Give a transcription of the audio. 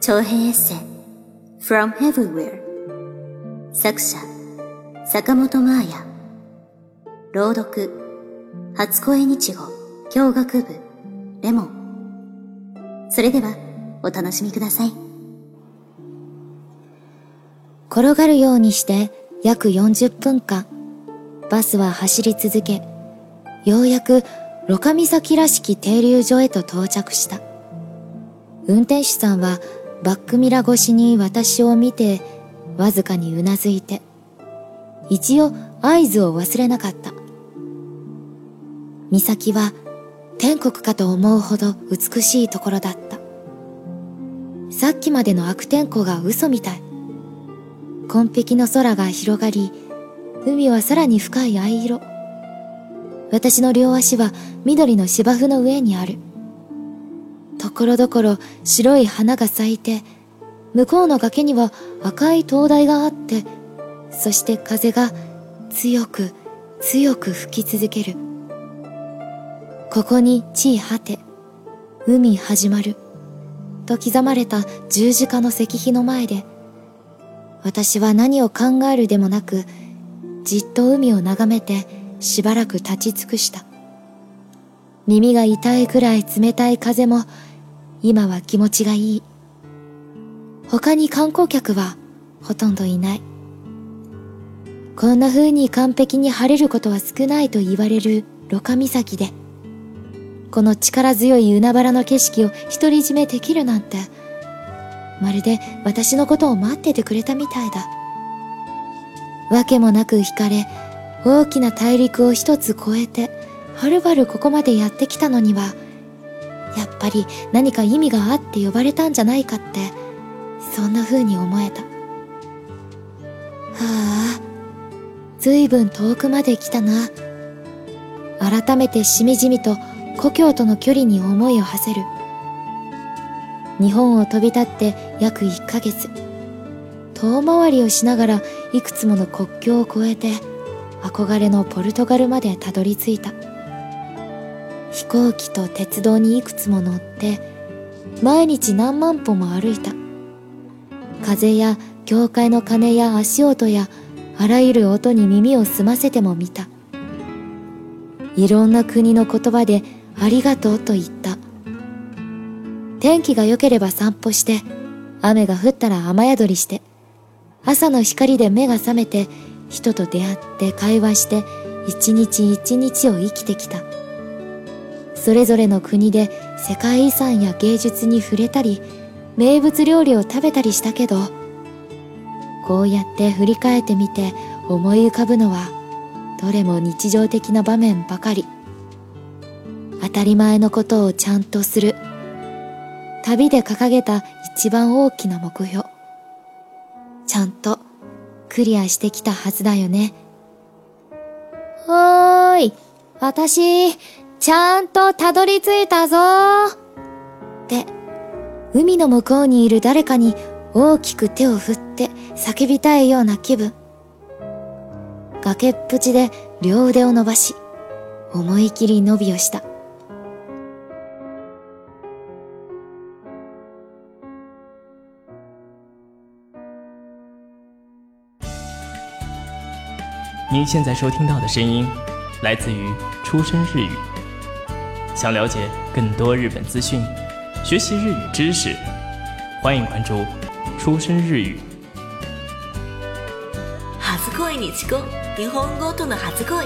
長編エッセイ From Everywhere 作者坂本真綾。朗読初恋日語教学部レモン。それではお楽しみください。転がるようにして約40分間バスは走り続けようやくロカ岬らしき停留所へと到着した。運転手さんはバックミラ越しに私を見てわずかにうなずいて一応合図を忘れなかった。岬は天国かと思うほど美しいところだった。さっきまでの悪天候が嘘みたい。紺碧の空が広がり海はさらに深い藍色。私の両足は緑の芝生の上にある。ところどころ白い花が咲いて向こうの崖には赤い灯台があってそして風が強く強く吹き続ける。ここに地位果て海始まる。と刻まれた十字架の石碑の前で私は何を考えるでもなくじっと海を眺めてしばらく立ち尽くした。耳が痛いくらい冷たい風も今は気持ちがいい。他に観光客はほとんどいない。こんな風に完璧に晴れることは少ないと言われるロカ岬でこの力強い海原の景色を独り占めできるなんてまるで私のことを待っててくれたみたいだ。わけもなく惹かれ大きな大陸を一つ越えてはるばるここまでやってきたのにはやっぱり何か意味があって呼ばれたんじゃないかってそんな風に思えた。はあ随分遠くまで来たな。改めてしみじみと故郷との距離に思いを馳せる。日本を飛び立って約1ヶ月。遠回りをしながらいくつもの国境を越えて憧れのポルトガルまでたどり着いた。飛行機と鉄道にいくつも乗って毎日何万歩も歩いた。風や教会の鐘や足音やあらゆる音に耳を澄ませても見た。いろんな国の言葉でありがとうと言った。天気が良ければ散歩して雨が降ったら雨宿りして朝の光で目が覚めて人と出会って会話して一日一日を生きてきた。それぞれの国で世界遺産や芸術に触れたり名物料理を食べたりしたけどこうやって振り返ってみて思い浮かぶのはどれも日常的な場面ばかり。当たり前のことをちゃんとする。旅で掲げた一番大きな目標。ちゃんとクリアしてきたはずだよねおーい私ちゃんとたどり着いたぞって海の向こうにいる誰かに大きく手を振って叫びたいような気分。崖っぷちで両腕を伸ばし、思い切り伸びをした。您现在收听到的声音，来自于出生日语。想了解更多日本资讯。学习日语知识，欢迎关注“出生日语”。初恋にちこ日本語との初恋